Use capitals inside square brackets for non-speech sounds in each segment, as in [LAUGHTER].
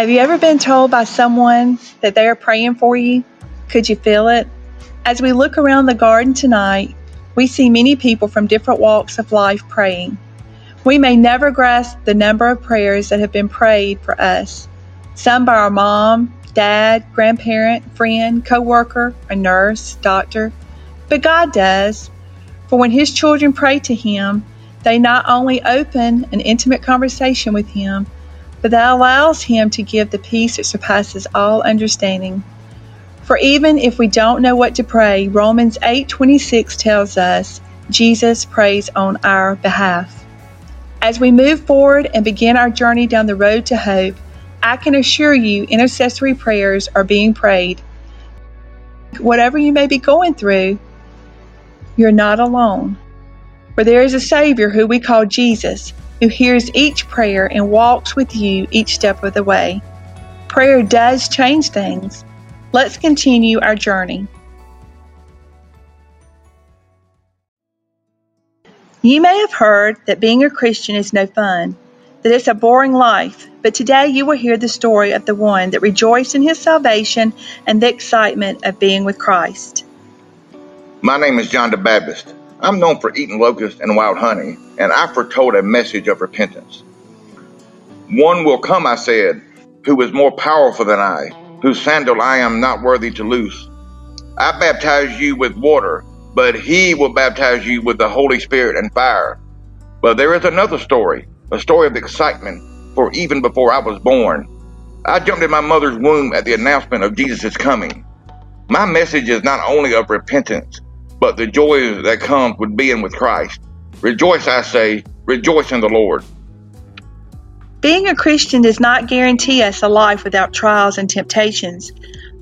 Have you ever been told by someone that they are praying for you? Could you feel it? As we look around the garden tonight, we see many people from different walks of life praying. We may never grasp the number of prayers that have been prayed for us. Some by our mom, dad, grandparent, friend, co-worker, a nurse, doctor. But God does. For when his children pray to him, they not only open an intimate conversation with him, but that allows him to give the peace that surpasses all understanding. For even if we don't know what to pray, Romans 8:26 tells us Jesus prays on our behalf. As we move forward and begin our journey down the road to hope, I can assure you intercessory prayers are being prayed. Whatever you may be going through, you're not alone. For there is a Savior who we call Jesus, who hears each prayer and walks with you each step of the way. Prayer does change things. Let's continue our journey. You may have heard that being a Christian is no fun, that it's a boring life, but today you will hear the story of the one that rejoiced in his salvation and the excitement of being with Christ. My name is John the Baptist. I'm known for eating locusts and wild honey, and I foretold a message of repentance. One will come, I said, who is more powerful than I, whose sandal I am not worthy to loose. I baptize you with water, but he will baptize you with the Holy Spirit and fire. But there is another story, a story of excitement, for even before I was born, I jumped in my mother's womb at the announcement of Jesus' coming. My message is not only of repentance, but the joy that comes with being with Christ. Rejoice, I say, rejoice in the Lord. Being a Christian does not guarantee us a life without trials and temptations.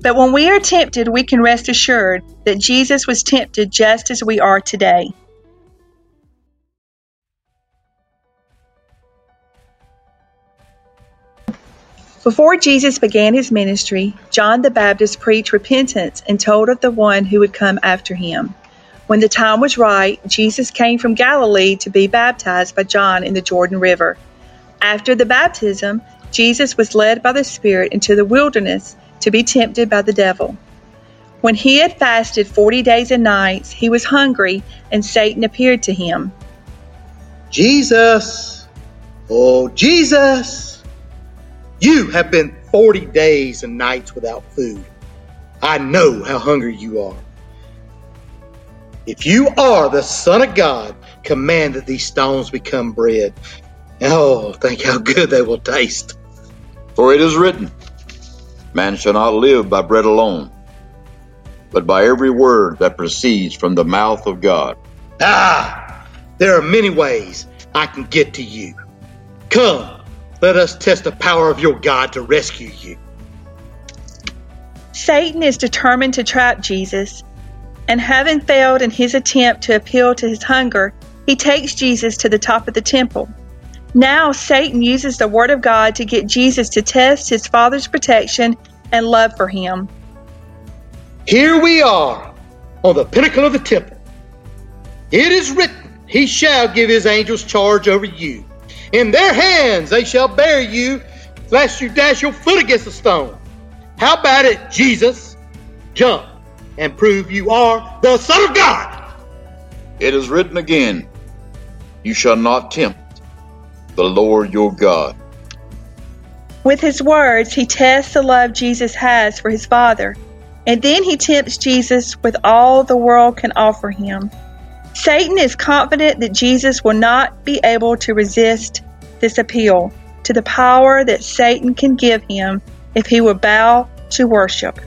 But when we are tempted, we can rest assured that Jesus was tempted just as we are today. Before Jesus began his ministry, John the Baptist preached repentance and told of the one who would come after him. When the time was right, Jesus came from Galilee to be baptized by John in the Jordan River. After the baptism, Jesus was led by the Spirit into the wilderness to be tempted by the devil. When he had fasted forty days and nights, he was hungry, and Satan appeared to him. Jesus, oh Jesus, you have been forty days and nights without food. I know how hungry you are. If you are the Son of God, command that these stones become bread. Oh, think how good they will taste. For it is written, Man shall not live by bread alone, but by every word that proceeds from the mouth of God. Ah, there are many ways I can get to you. Come, let us test the power of your God to rescue you. Satan is determined to trap Jesus and having failed in his attempt to appeal to his hunger, he takes Jesus to the top of the temple. Now, Satan uses the Word of God to get Jesus to test his Father's protection and love for him. Here we are on the pinnacle of the temple. It is written, He shall give His angels charge over you. In their hands they shall bear you, lest you dash your foot against a stone. How about it, Jesus? Jump and prove you are the Son of God. It is written again, You shall not tempt the Lord your God. With his words, he tests the love Jesus has for his Father, and then he tempts Jesus with all the world can offer him. Satan is confident that Jesus will not be able to resist this appeal to the power that Satan can give him if he will bow to worship.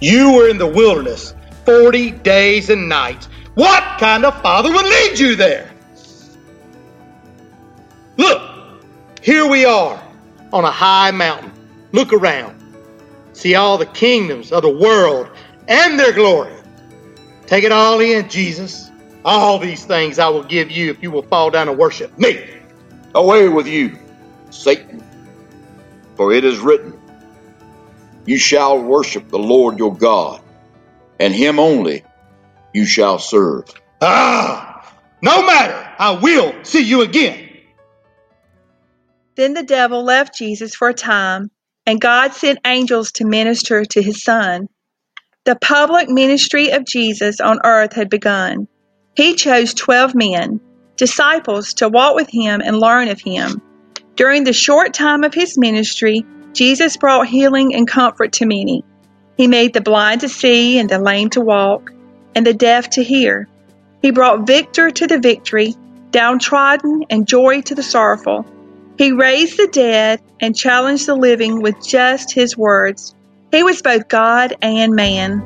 You were in the wilderness 40 days and nights. What kind of father would lead you there? Look, here we are on a high mountain. Look around. See all the kingdoms of the world and their glory. Take it all in, Jesus. All these things I will give you if you will fall down and worship me. Away with you, Satan. For it is written, you shall worship the Lord your God, and him only you shall serve. Ah, no matter, I will see you again. Then the devil left Jesus for a time, and God sent angels to minister to his son. The public ministry of Jesus on earth had begun. He chose 12 men, disciples, to walk with him and learn of him. During the short time of his ministry, Jesus brought healing and comfort to many. He made the blind to see and the lame to walk, and the deaf to hear. He brought victor to the victory, downtrodden, and joy to the sorrowful. He raised the dead and challenged the living with just his words. He was both God and man.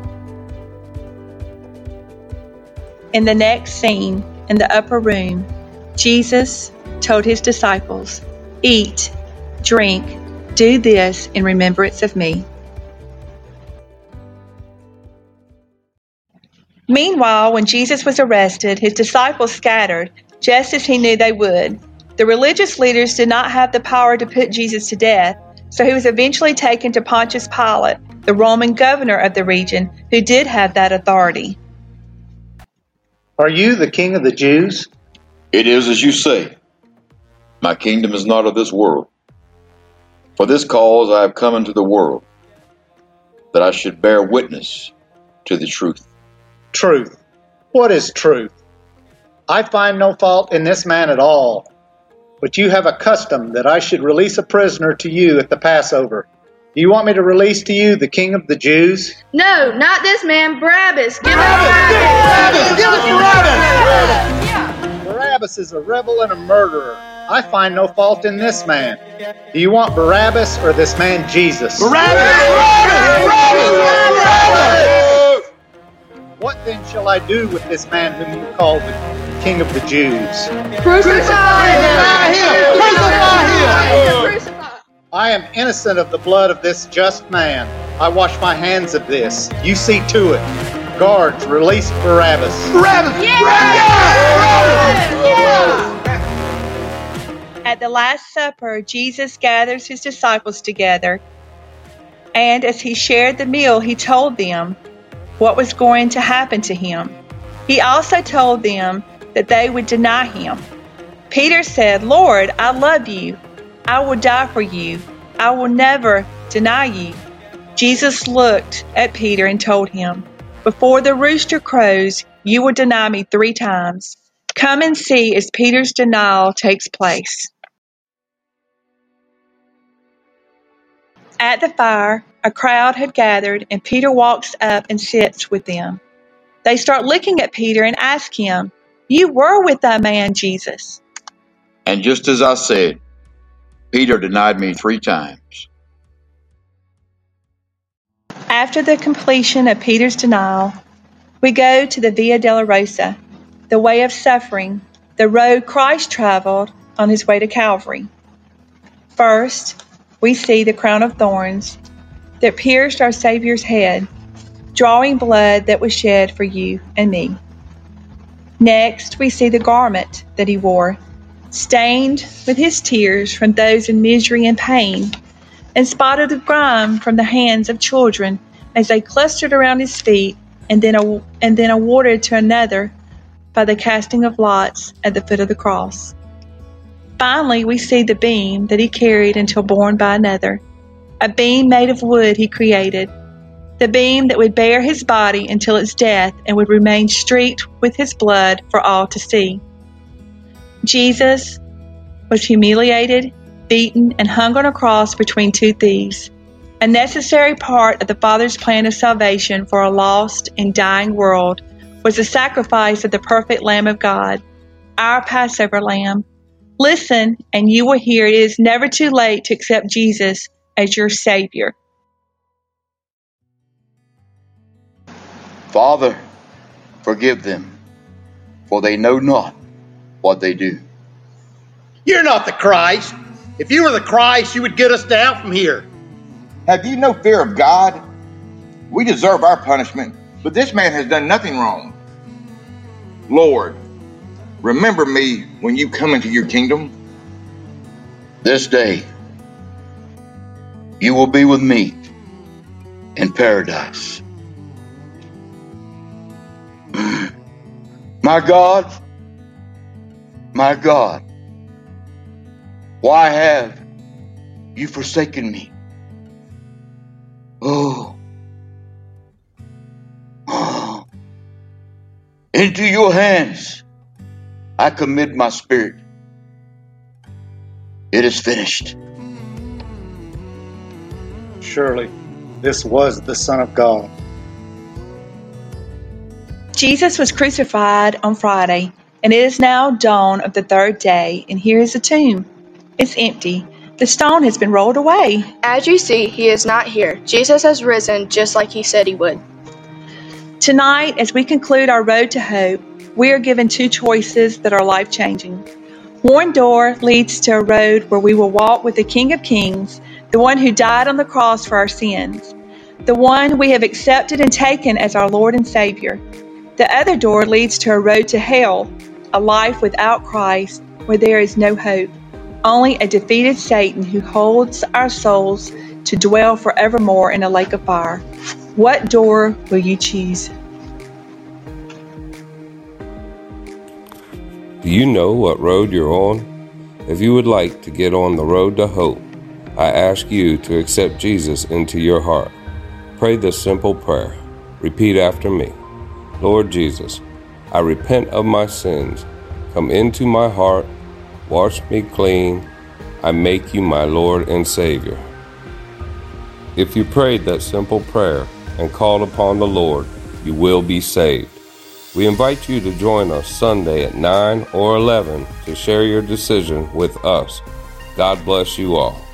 In the next scene, in the upper room, Jesus told his disciples, Eat, drink, do this in remembrance of me. Meanwhile, when Jesus was arrested, his disciples scattered, just as he knew they would. The religious leaders did not have the power to put Jesus to death, so he was eventually taken to Pontius Pilate, the Roman governor of the region, who did have that authority. Are you the king of the Jews? It is as you say. My kingdom is not of this world. For this cause I have come into the world, that I should bear witness to the truth. Truth. What is truth? I find no fault in this man at all. But you have a custom that I should release a prisoner to you at the Passover. Do you want me to release to you the king of the Jews? No, not this man, Barabbas. Give Barabbas! Give us Barabbas! Yeah. Barabbas is a rebel and a murderer. I find no fault in this man. Do you want Barabbas or this man Jesus? Barabbas! Barabbas! What then shall I do with this man whom you call the king of the Jews? Crucify him! Crucify him! Crucify. I am innocent of the blood of this just man. I wash my hands of this. You see to it. Guards, release Barabbas. Barabbas! At the Last Supper, Jesus gathers his disciples together, and as he shared the meal, he told them what was going to happen to him. He also told them that they would deny him. Peter said, Lord, I love you. I will die for you. I will never deny you. Jesus looked at Peter and told him, Before the rooster crows, you will deny me three times. Come and see as Peter's denial takes place. At the fire, a crowd had gathered, and Peter walks up and sits with them. They start looking at Peter and ask him, You were with that man, Jesus. And just as I said, Peter denied me three times. After the completion of Peter's denial, we go to the Via Dolorosa, the way of suffering, the road Christ traveled on his way to Calvary. First, we see the crown of thorns that pierced our Savior's head, drawing blood that was shed for you and me. Next, we see the garment that he wore, stained with his tears from those in misery and pain, and spotted with grime from the hands of children as they clustered around his feet and then, and then awarded to another by the casting of lots at the foot of the cross. Finally, we see the beam that he carried until borne by another, a beam made of wood he created, the beam that would bear his body until its death and would remain streaked with his blood for all to see. Jesus was humiliated, beaten, and hung on a cross between two thieves. A necessary part of the Father's plan of salvation for a lost and dying world was the sacrifice of the perfect Lamb of God, our Passover Lamb. Listen, and you will hear it is never too late to accept Jesus as your Savior. Father, forgive them, for they know not what they do. You're not the Christ. If you were the Christ, you would get us down from here. Have you no fear of God? We deserve our punishment, but this man has done nothing wrong. Lord, remember me when you come into your kingdom. This day, you will be with me in paradise. [CLEARS THROAT] My God, my God, Why have you forsaken me? Oh. [GASPS] Into your hands I commit my spirit. It is finished. Surely this was the Son of God. Jesus was crucified on Friday, and it is now dawn of the third day, and here is the tomb. It's empty. The stone has been rolled away. As you see, he is not here. Jesus has risen just like he said he would. Tonight, as we conclude our road to hope, we are given two choices that are life changing. One door leads to a road where we will walk with the King of Kings, the one who died on the cross for our sins, the one we have accepted and taken as our Lord and Savior. The other door leads to a road to hell, a life without Christ, where there is no hope, only a defeated Satan who holds our souls to dwell forevermore in a lake of fire. What door will you choose? Do you know what road you're on? If you would like to get on the road to hope, I ask you to accept Jesus into your heart. Pray this simple prayer. Repeat after me. Lord Jesus, I repent of my sins. Come into my heart, wash me clean. I make you my Lord and Savior. If you prayed that simple prayer and called upon the Lord, you will be saved. We invite you to join us Sunday at 9 or 11 to share your decision with us. God bless you all.